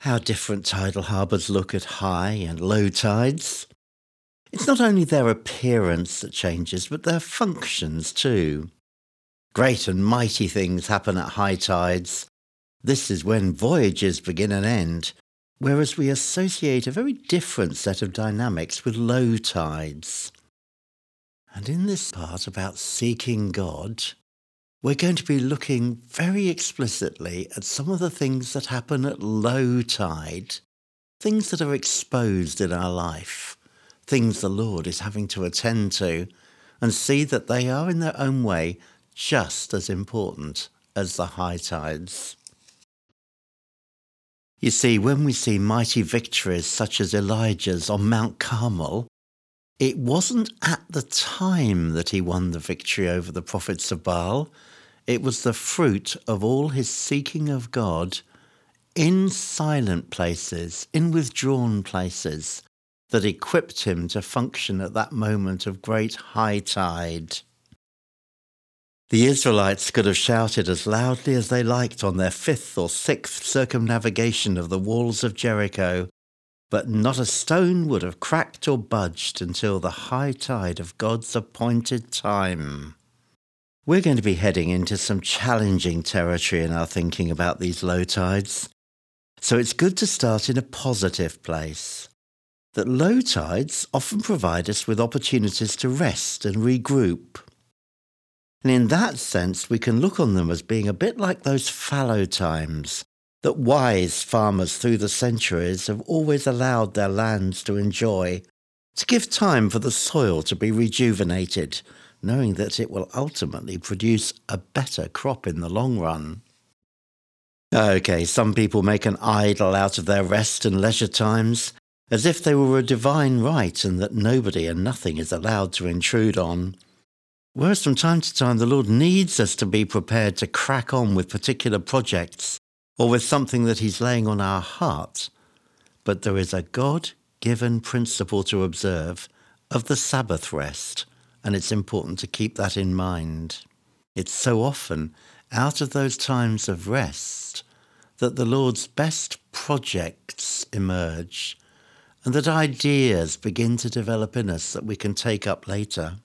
how different tidal harbours look at high and low tides. It's not only their appearance that changes, but their functions too. Great and mighty things happen at high tides. This is when voyages begin and end, whereas we associate a very different set of dynamics with low tides. And in this part about seeking God, we're going to be looking very explicitly at some of the things that happen at low tide, things that are exposed in our life, things the Lord is having to attend to, and see that they are in their own way just as important as the high tides. You see, when we see mighty victories such as Elijah's on Mount Carmel, it wasn't at the time that he won the victory over the prophets of Baal. It was the fruit of all his seeking of God in silent places, in withdrawn places, that equipped him to function at that moment of great high tide. The Israelites could have shouted as loudly as they liked on their fifth or sixth circumnavigation of the walls of Jericho but not a stone would have cracked or budged until the high tide of God's appointed time. We're going to be heading into some challenging territory in our thinking about these low tides. So it's good to start in a positive place. That low tides often provide us with opportunities to rest and regroup. And in that sense, we can look on them as being a bit like those fallow times that wise farmers through the centuries have always allowed their lands to enjoy, to give time for the soil to be rejuvenated, knowing that it will ultimately produce a better crop in the long run. Okay, some people make an idol out of their rest and leisure times, as if they were a divine right and that nobody and nothing is allowed to intrude on. Whereas from time to time the Lord needs us to be prepared to crack on with particular projects or with something that He's laying on our hearts, but there is a God given principle to observe of the Sabbath rest, and it's important to keep that in mind. It's so often out of those times of rest that the Lord's best projects emerge and that ideas begin to develop in us that we can take up later.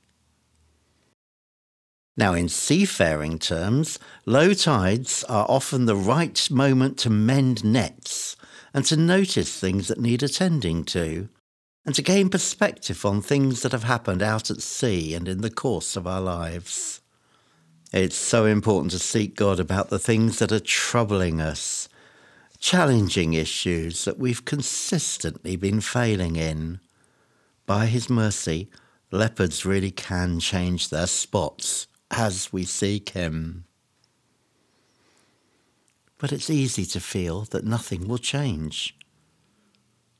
Now, in seafaring terms, low tides are often the right moment to mend nets and to notice things that need attending to, and to gain perspective on things that have happened out at sea and in the course of our lives. It's so important to seek God about the things that are troubling us, challenging issues that we've consistently been failing in. By His mercy, leopards really can change their spots as we seek Him. But it's easy to feel that nothing will change.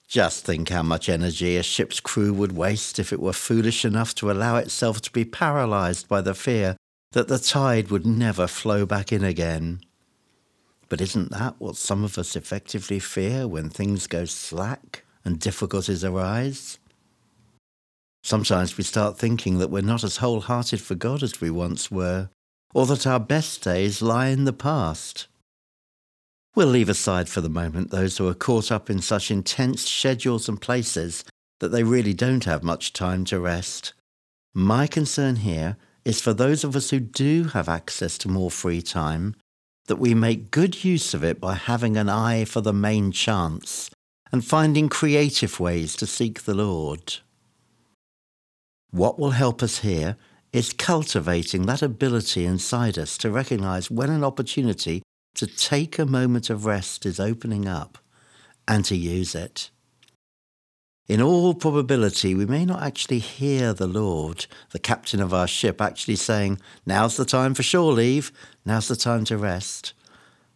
Just think how much energy a ship's crew would waste if it were foolish enough to allow itself to be paralyzed by the fear that the tide would never flow back in again. But isn't that what some of us effectively fear when things go slack and difficulties arise? Sometimes we start thinking that we're not as wholehearted for God as we once were, or that our best days lie in the past. We'll leave aside for the moment those who are caught up in such intense schedules and places that they really don't have much time to rest. My concern here is for those of us who do have access to more free time, that we make good use of it by having an eye for the main chance and finding creative ways to seek the Lord. What will help us here is cultivating that ability inside us to recognize when an opportunity to take a moment of rest is opening up and to use it. In all probability, we may not actually hear the Lord, the captain of our ship, actually saying, Now's the time for shore leave, now's the time to rest.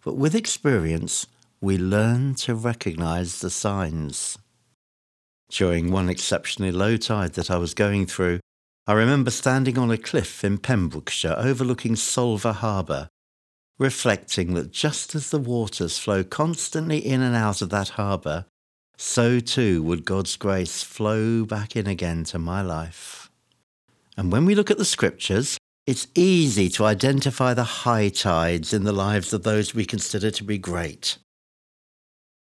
But with experience, we learn to recognize the signs. During one exceptionally low tide that I was going through, I remember standing on a cliff in Pembrokeshire overlooking Solva Harbour, reflecting that just as the waters flow constantly in and out of that harbour, so too would God's grace flow back in again to my life. And when we look at the scriptures, it's easy to identify the high tides in the lives of those we consider to be great.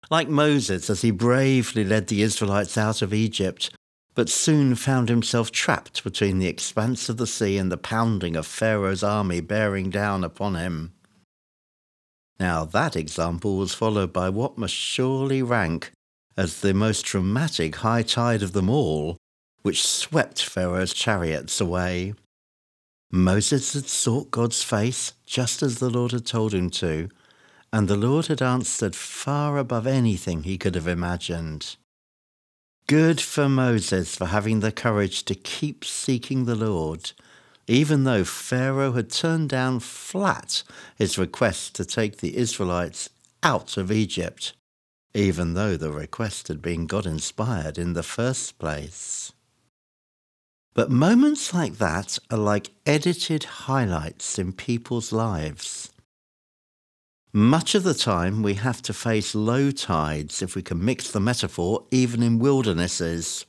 Like Moses as he bravely led the Israelites out of Egypt, but soon found himself trapped between the expanse of the sea and the pounding of Pharaoh's army bearing down upon him. Now, that example was followed by what must surely rank as the most dramatic high tide of them all, which swept Pharaoh's chariots away. Moses had sought God's face just as the Lord had told him to, and the Lord had answered far above anything he could have imagined. Good for Moses for having the courage to keep seeking the Lord, even though Pharaoh had turned down flat his request to take the Israelites out of Egypt, even though the request had been God inspired in the first place. But moments like that are like edited highlights in people's lives. Much of the time, we have to face low tides, if we can mix the metaphor, even in wildernesses.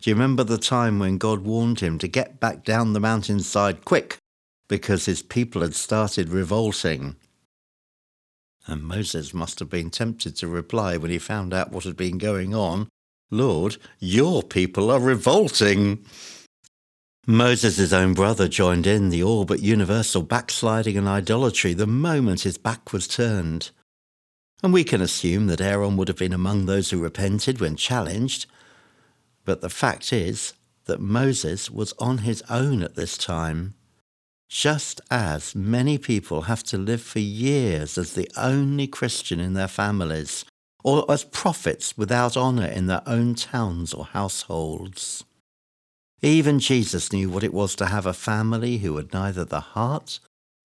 Do you remember the time when God warned him to get back down the mountainside quick because his people had started revolting? And Moses must have been tempted to reply when he found out what had been going on Lord, your people are revolting. Moses' own brother joined in the all but universal backsliding and idolatry the moment his back was turned. And we can assume that Aaron would have been among those who repented when challenged. But the fact is that Moses was on his own at this time. Just as many people have to live for years as the only Christian in their families, or as prophets without honour in their own towns or households. Even Jesus knew what it was to have a family who had neither the heart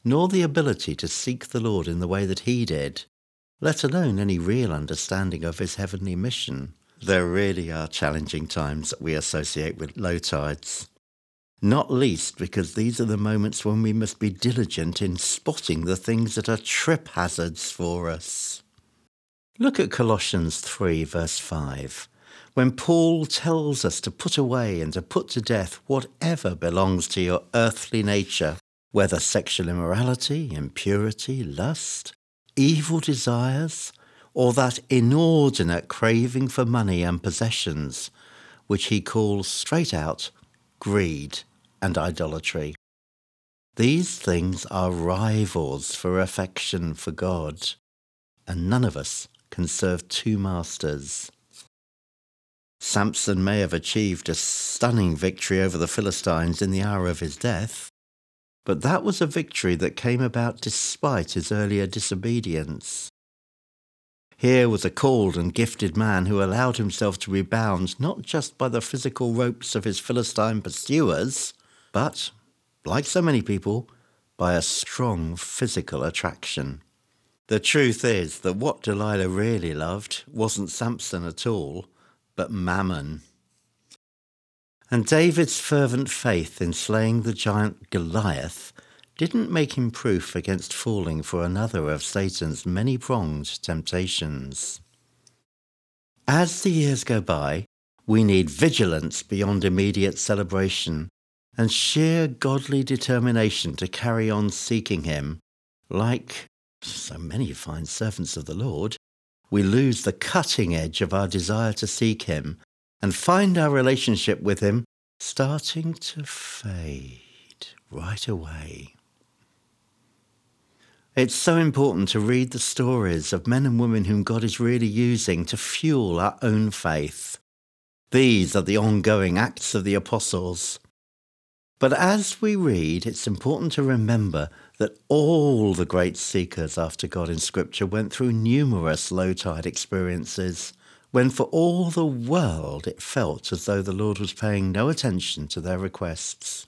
nor the ability to seek the Lord in the way that he did, let alone any real understanding of his heavenly mission. There really are challenging times that we associate with low tides. Not least because these are the moments when we must be diligent in spotting the things that are trip hazards for us. Look at Colossians 3, verse 5 when Paul tells us to put away and to put to death whatever belongs to your earthly nature, whether sexual immorality, impurity, lust, evil desires, or that inordinate craving for money and possessions, which he calls straight out greed and idolatry. These things are rivals for affection for God, and none of us can serve two masters. Samson may have achieved a stunning victory over the Philistines in the hour of his death, but that was a victory that came about despite his earlier disobedience. Here was a called and gifted man who allowed himself to be bound not just by the physical ropes of his Philistine pursuers, but, like so many people, by a strong physical attraction. The truth is that what Delilah really loved wasn't Samson at all, but mammon. And David's fervent faith in slaying the giant Goliath didn't make him proof against falling for another of Satan's many pronged temptations. As the years go by, we need vigilance beyond immediate celebration and sheer godly determination to carry on seeking Him, like so many fine servants of the Lord, we lose the cutting edge of our desire to seek Him and find our relationship with Him starting to fade right away. It's so important to read the stories of men and women whom God is really using to fuel our own faith. These are the ongoing Acts of the Apostles. But as we read, it's important to remember that all the great seekers after God in Scripture went through numerous low tide experiences when, for all the world, it felt as though the Lord was paying no attention to their requests.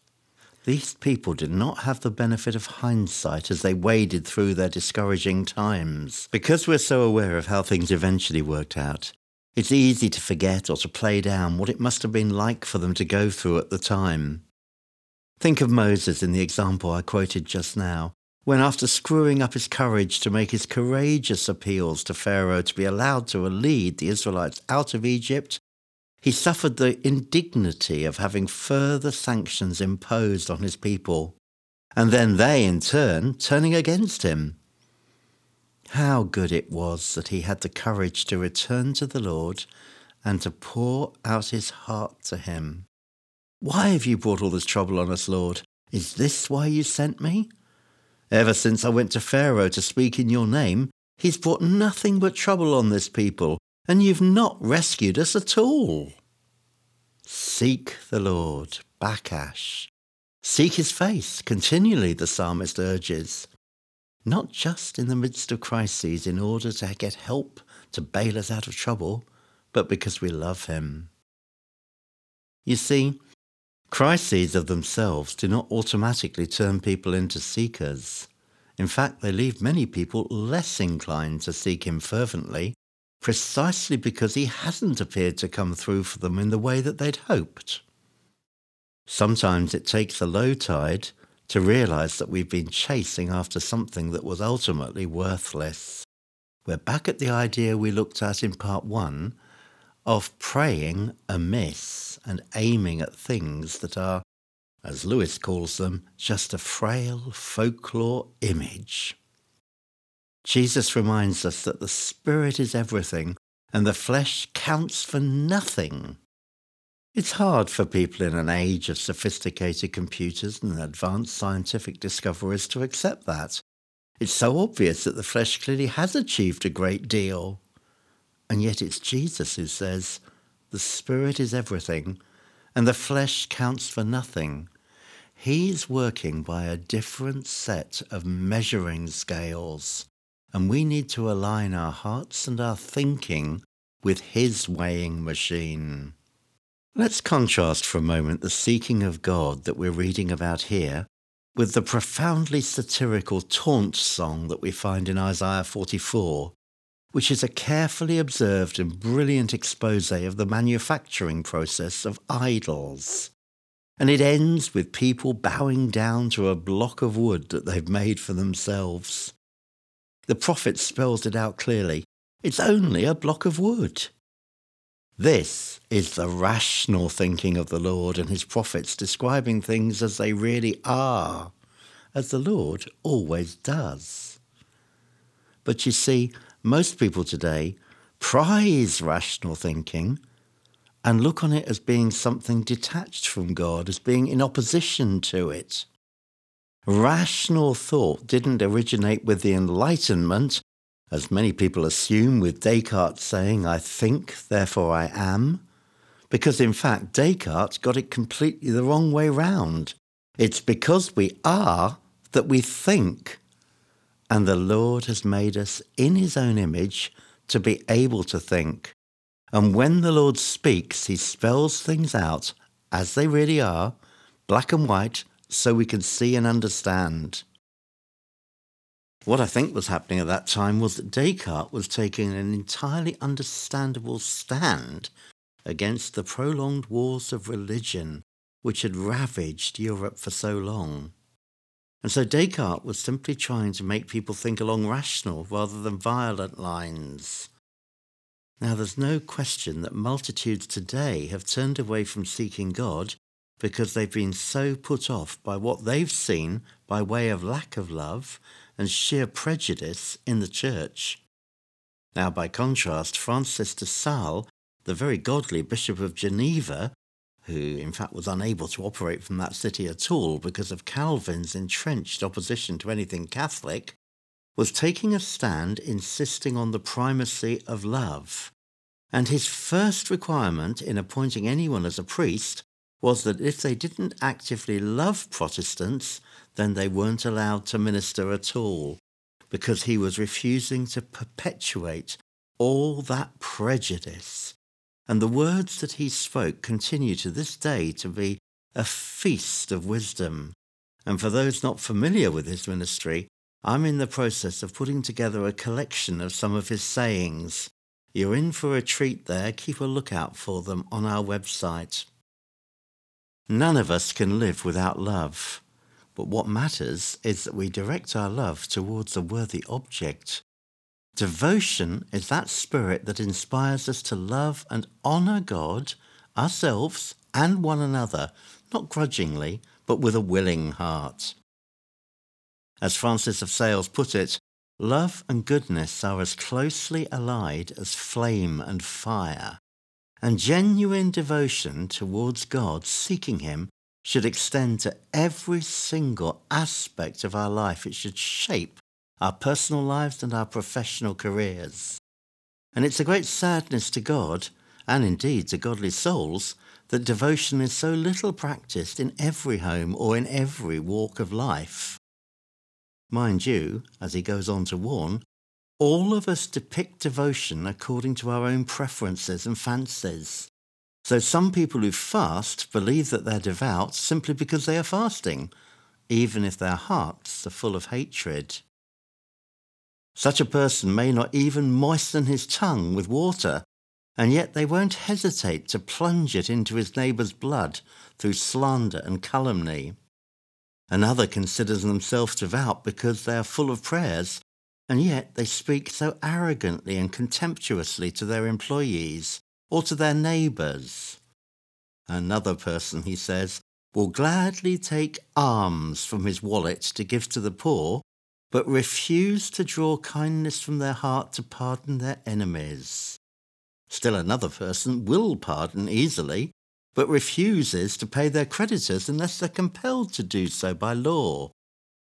These people did not have the benefit of hindsight as they waded through their discouraging times. Because we're so aware of how things eventually worked out, it's easy to forget or to play down what it must have been like for them to go through at the time. Think of Moses in the example I quoted just now, when after screwing up his courage to make his courageous appeals to Pharaoh to be allowed to lead the Israelites out of Egypt, he suffered the indignity of having further sanctions imposed on his people, and then they, in turn, turning against him. How good it was that he had the courage to return to the Lord and to pour out his heart to him. Why have you brought all this trouble on us, Lord? Is this why you sent me? Ever since I went to Pharaoh to speak in your name, he's brought nothing but trouble on this people, and you've not rescued us at all. Seek the Lord, Bakash. Seek his face continually, the psalmist urges. Not just in the midst of crises in order to get help to bail us out of trouble, but because we love him. You see, crises of themselves do not automatically turn people into seekers. In fact, they leave many people less inclined to seek him fervently precisely because he hasn't appeared to come through for them in the way that they'd hoped. Sometimes it takes a low tide to realize that we've been chasing after something that was ultimately worthless. We're back at the idea we looked at in part one of praying amiss and aiming at things that are, as Lewis calls them, just a frail folklore image. Jesus reminds us that the Spirit is everything and the flesh counts for nothing. It's hard for people in an age of sophisticated computers and advanced scientific discoveries to accept that. It's so obvious that the flesh clearly has achieved a great deal. And yet it's Jesus who says, The Spirit is everything, and the flesh counts for nothing. He's working by a different set of measuring scales and we need to align our hearts and our thinking with His weighing machine. Let's contrast for a moment the seeking of God that we're reading about here with the profoundly satirical taunt song that we find in Isaiah 44, which is a carefully observed and brilliant expose of the manufacturing process of idols. And it ends with people bowing down to a block of wood that they've made for themselves. The prophet spells it out clearly. It's only a block of wood. This is the rational thinking of the Lord and his prophets describing things as they really are, as the Lord always does. But you see, most people today prize rational thinking and look on it as being something detached from God, as being in opposition to it. Rational thought didn't originate with the Enlightenment, as many people assume with Descartes saying, I think, therefore I am. Because in fact, Descartes got it completely the wrong way round. It's because we are that we think. And the Lord has made us in his own image to be able to think. And when the Lord speaks, he spells things out as they really are, black and white, so we can see and understand. What I think was happening at that time was that Descartes was taking an entirely understandable stand against the prolonged wars of religion which had ravaged Europe for so long. And so Descartes was simply trying to make people think along rational rather than violent lines. Now, there's no question that multitudes today have turned away from seeking God because they've been so put off by what they've seen by way of lack of love and sheer prejudice in the church. Now, by contrast, Francis de Sales, the very godly Bishop of Geneva, who in fact was unable to operate from that city at all because of Calvin's entrenched opposition to anything Catholic, was taking a stand insisting on the primacy of love. And his first requirement in appointing anyone as a priest was that if they didn't actively love Protestants, then they weren't allowed to minister at all, because he was refusing to perpetuate all that prejudice. And the words that he spoke continue to this day to be a feast of wisdom. And for those not familiar with his ministry, I'm in the process of putting together a collection of some of his sayings. You're in for a treat there. Keep a lookout for them on our website. None of us can live without love, but what matters is that we direct our love towards a worthy object. Devotion is that spirit that inspires us to love and honour God, ourselves, and one another, not grudgingly, but with a willing heart. As Francis of Sales put it, Love and goodness are as closely allied as flame and fire, and genuine devotion towards God, seeking Him, should extend to every single aspect of our life. It should shape our personal lives and our professional careers. And it's a great sadness to God, and indeed to godly souls, that devotion is so little practiced in every home or in every walk of life. Mind you, as he goes on to warn, all of us depict devotion according to our own preferences and fancies. So some people who fast believe that they're devout simply because they are fasting, even if their hearts are full of hatred. Such a person may not even moisten his tongue with water, and yet they won't hesitate to plunge it into his neighbour's blood through slander and calumny. Another considers themselves devout because they are full of prayers, and yet they speak so arrogantly and contemptuously to their employees or to their neighbours. Another person, he says, will gladly take alms from his wallet to give to the poor, but refuse to draw kindness from their heart to pardon their enemies. Still another person will pardon easily, but refuses to pay their creditors unless they're compelled to do so by law.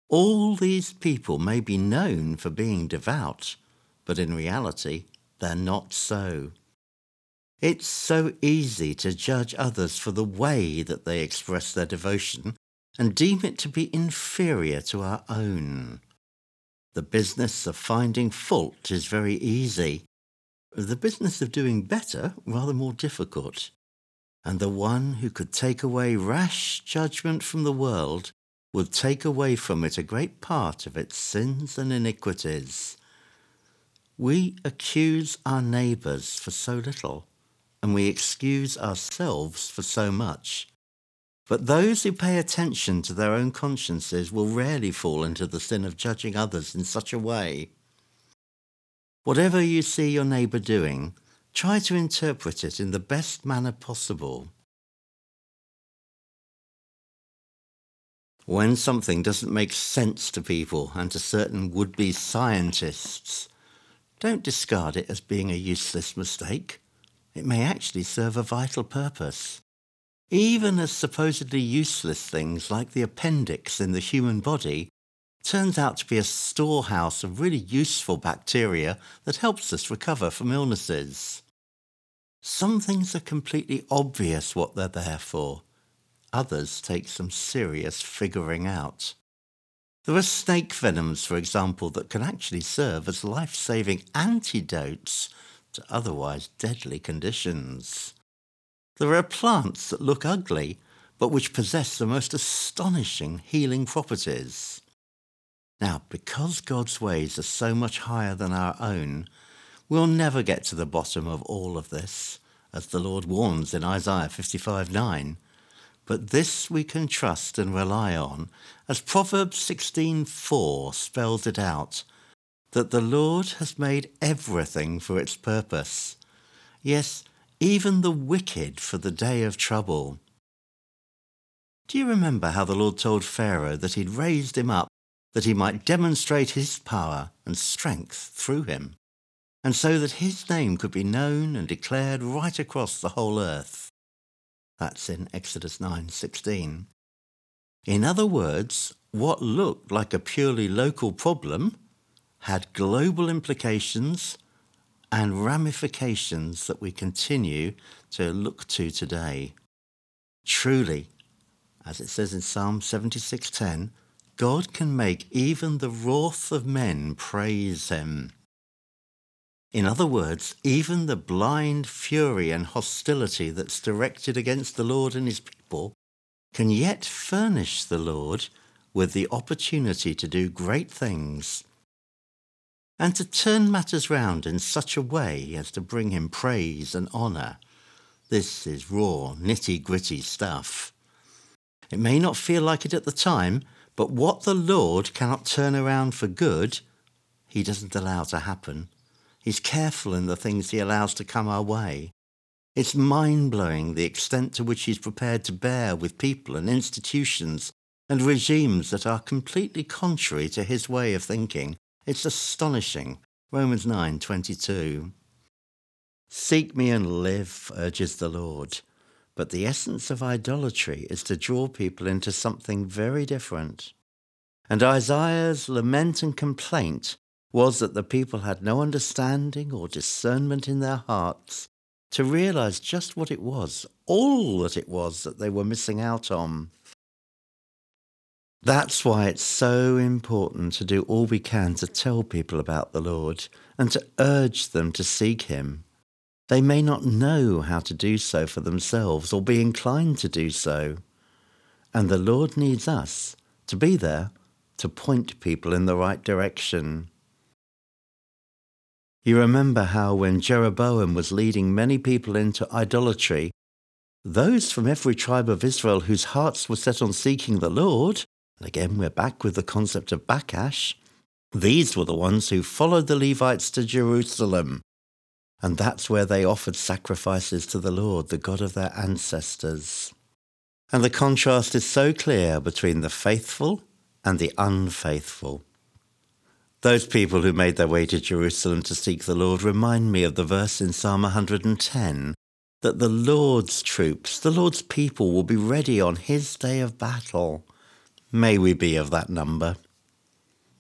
All these people may be known for being devout, but in reality, they're not so. It's so easy to judge others for the way that they express their devotion and deem it to be inferior to our own. The business of finding fault is very easy. The business of doing better rather more difficult and the one who could take away rash judgment from the world would take away from it a great part of its sins and iniquities. We accuse our neighbours for so little, and we excuse ourselves for so much. But those who pay attention to their own consciences will rarely fall into the sin of judging others in such a way. Whatever you see your neighbour doing, Try to interpret it in the best manner possible. When something doesn't make sense to people and to certain would be scientists, don't discard it as being a useless mistake. It may actually serve a vital purpose. Even as supposedly useless things like the appendix in the human body turns out to be a storehouse of really useful bacteria that helps us recover from illnesses. Some things are completely obvious what they're there for. Others take some serious figuring out. There are snake venoms, for example, that can actually serve as life-saving antidotes to otherwise deadly conditions. There are plants that look ugly, but which possess the most astonishing healing properties. Now, because God's ways are so much higher than our own, we'll never get to the bottom of all of this, as the Lord warns in Isaiah 55 9. But this we can trust and rely on, as Proverbs 16:4 spells it out, that the Lord has made everything for its purpose. Yes, even the wicked for the day of trouble. Do you remember how the Lord told Pharaoh that he'd raised him up that he might demonstrate his power and strength through him, and so that his name could be known and declared right across the whole earth. That's in Exodus 9:16. In other words, what looked like a purely local problem had global implications and ramifications that we continue to look to today. Truly, as it says in Psalm 76:10, God can make even the wrath of men praise him. In other words, even the blind fury and hostility that's directed against the Lord and his people can yet furnish the Lord with the opportunity to do great things and to turn matters round in such a way as to bring him praise and honour. This is raw, nitty gritty stuff. It may not feel like it at the time, but what the Lord cannot turn around for good, he doesn't allow to happen. He's careful in the things he allows to come our way. It's mind blowing the extent to which he's prepared to bear with people and institutions and regimes that are completely contrary to his way of thinking It's astonishing. Romans 9:22. Seek me and live, urges the Lord. But the essence of idolatry is to draw people into something very different. And Isaiah's lament and complaint was that the people had no understanding or discernment in their hearts to realize just what it was, all that it was that they were missing out on. That's why it's so important to do all we can to tell people about the Lord and to urge them to seek Him. They may not know how to do so for themselves or be inclined to do so. And the Lord needs us to be there to point people in the right direction. You remember how when Jeroboam was leading many people into idolatry, those from every tribe of Israel whose hearts were set on seeking the Lord, and again we're back with the concept of Bakash, these were the ones who followed the Levites to Jerusalem and that's where they offered sacrifices to the Lord, the God of their ancestors. And the contrast is so clear between the faithful and the unfaithful. Those people who made their way to Jerusalem to seek the Lord remind me of the verse in Psalm 110 that the Lord's troops, the Lord's people, will be ready on his day of battle. May we be of that number.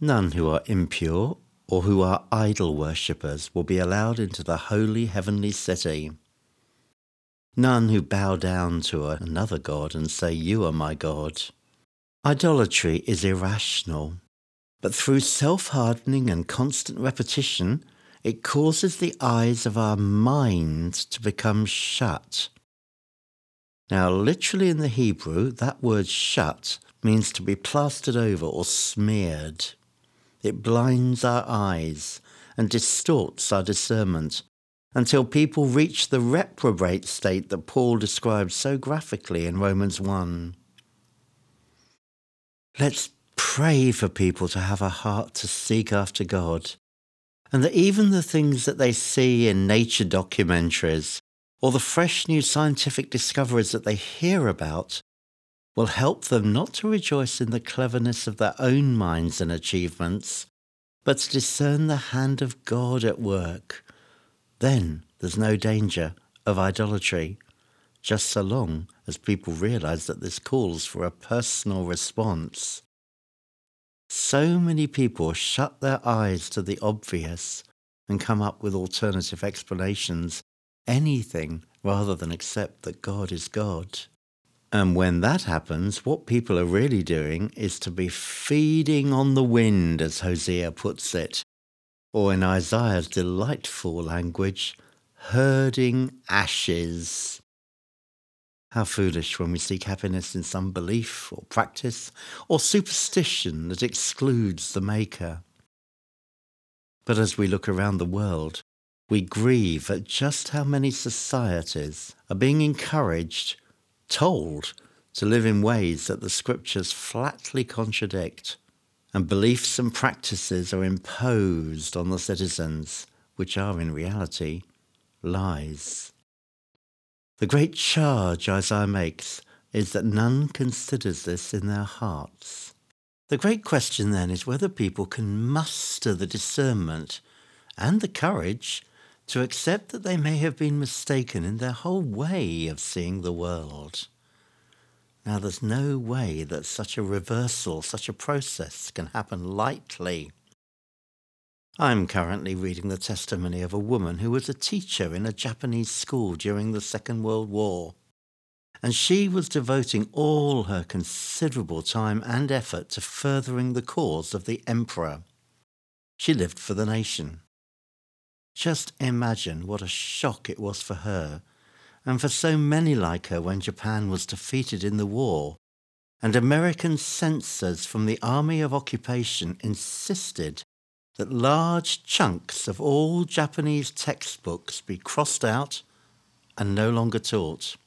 None who are impure or who are idol worshippers will be allowed into the holy heavenly city. None who bow down to another God and say, You are my God. Idolatry is irrational, but through self hardening and constant repetition, it causes the eyes of our mind to become shut. Now, literally in the Hebrew, that word shut means to be plastered over or smeared. It blinds our eyes and distorts our discernment until people reach the reprobate state that Paul describes so graphically in Romans 1. Let's pray for people to have a heart to seek after God, and that even the things that they see in nature documentaries or the fresh new scientific discoveries that they hear about will help them not to rejoice in the cleverness of their own minds and achievements, but to discern the hand of God at work. Then there's no danger of idolatry, just so long as people realize that this calls for a personal response. So many people shut their eyes to the obvious and come up with alternative explanations, anything rather than accept that God is God. And when that happens, what people are really doing is to be feeding on the wind, as Hosea puts it, or in Isaiah's delightful language, herding ashes. How foolish when we seek happiness in some belief or practice or superstition that excludes the Maker. But as we look around the world, we grieve at just how many societies are being encouraged told to live in ways that the scriptures flatly contradict, and beliefs and practices are imposed on the citizens, which are in reality lies. The great charge Isaiah makes is that none considers this in their hearts. The great question then is whether people can muster the discernment and the courage to accept that they may have been mistaken in their whole way of seeing the world. Now, there's no way that such a reversal, such a process can happen lightly. I'm currently reading the testimony of a woman who was a teacher in a Japanese school during the Second World War. And she was devoting all her considerable time and effort to furthering the cause of the emperor. She lived for the nation. Just imagine what a shock it was for her, and for so many like her when Japan was defeated in the war, and American censors from the Army of Occupation insisted that large chunks of all Japanese textbooks be crossed out and no longer taught.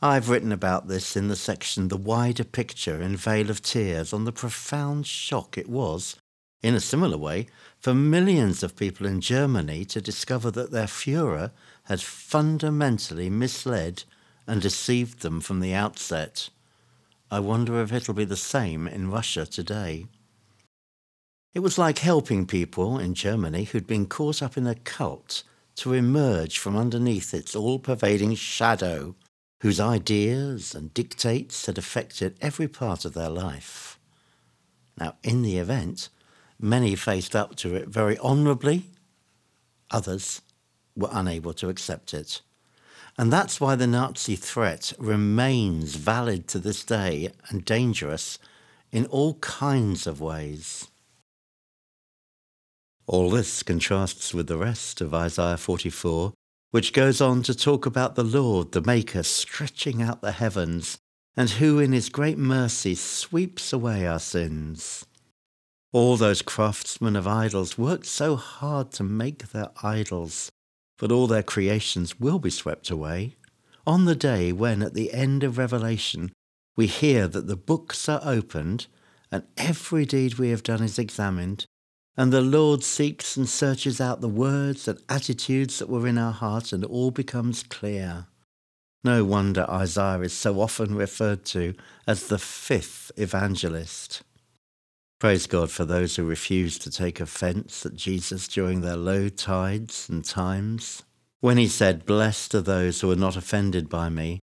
I've written about this in the section The Wider Picture in Vale of Tears on the profound shock it was in a similar way, for millions of people in Germany to discover that their Fuhrer had fundamentally misled and deceived them from the outset. I wonder if it'll be the same in Russia today. It was like helping people in Germany who'd been caught up in a cult to emerge from underneath its all pervading shadow, whose ideas and dictates had affected every part of their life. Now, in the event, many faced up to it very honourably, others were unable to accept it. And that's why the Nazi threat remains valid to this day and dangerous in all kinds of ways. All this contrasts with the rest of Isaiah 44, which goes on to talk about the Lord, the Maker, stretching out the heavens, and who in his great mercy sweeps away our sins. All those craftsmen of idols worked so hard to make their idols, but all their creations will be swept away. On the day when, at the end of Revelation, we hear that the books are opened and every deed we have done is examined, and the Lord seeks and searches out the words and attitudes that were in our hearts, and all becomes clear. No wonder Isaiah is so often referred to as the fifth evangelist. Praise God for those who refuse to take offence at Jesus during their low tides and times. When he said, Blessed are those who are not offended by me.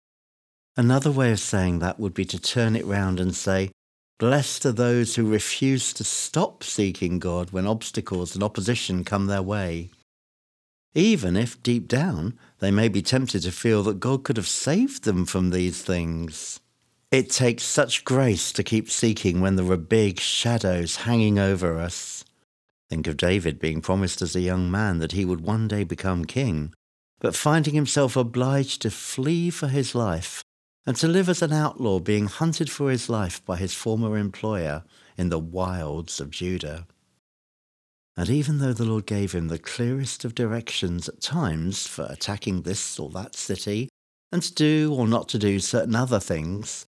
Another way of saying that would be to turn it round and say, Blessed are those who refuse to stop seeking God when obstacles and opposition come their way. Even if deep down they may be tempted to feel that God could have saved them from these things. It takes such grace to keep seeking when there are big shadows hanging over us. Think of David being promised as a young man that he would one day become king, but finding himself obliged to flee for his life and to live as an outlaw being hunted for his life by his former employer in the wilds of Judah. And even though the Lord gave him the clearest of directions at times for attacking this or that city, and to do or not to do certain other things,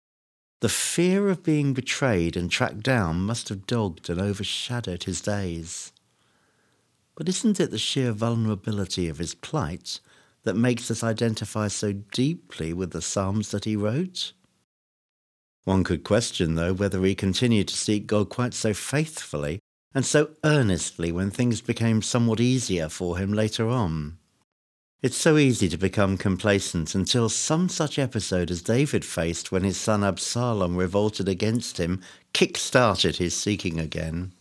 the fear of being betrayed and tracked down must have dogged and overshadowed his days. But isn't it the sheer vulnerability of his plight that makes us identify so deeply with the Psalms that he wrote? One could question, though, whether he continued to seek God quite so faithfully and so earnestly when things became somewhat easier for him later on. It's so easy to become complacent until some such episode as David faced when his son Absalom revolted against him kick-started his seeking again.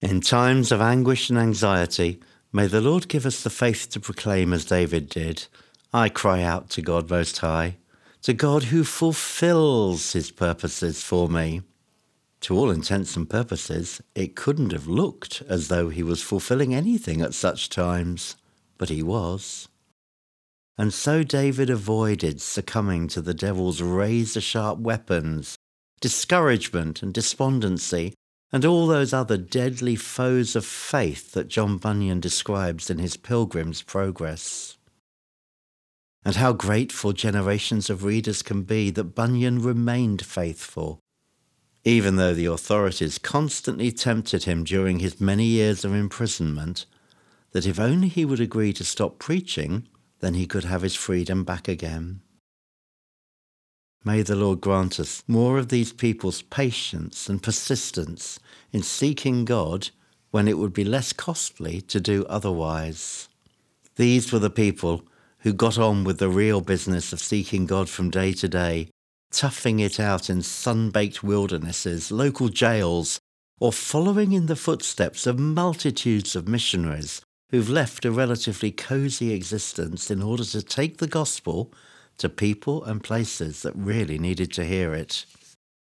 In times of anguish and anxiety, may the Lord give us the faith to proclaim as David did, I cry out to God Most High, to God who fulfills his purposes for me. To all intents and purposes, it couldn't have looked as though he was fulfilling anything at such times, but he was. And so David avoided succumbing to the devil's razor sharp weapons, discouragement and despondency, and all those other deadly foes of faith that John Bunyan describes in his Pilgrim's Progress. And how grateful generations of readers can be that Bunyan remained faithful, even though the authorities constantly tempted him during his many years of imprisonment that if only he would agree to stop preaching, then he could have his freedom back again. May the Lord grant us more of these people's patience and persistence in seeking God when it would be less costly to do otherwise. These were the people who got on with the real business of seeking God from day to day, toughing it out in sun-baked wildernesses, local jails, or following in the footsteps of multitudes of missionaries who've left a relatively cosy existence in order to take the gospel to people and places that really needed to hear it.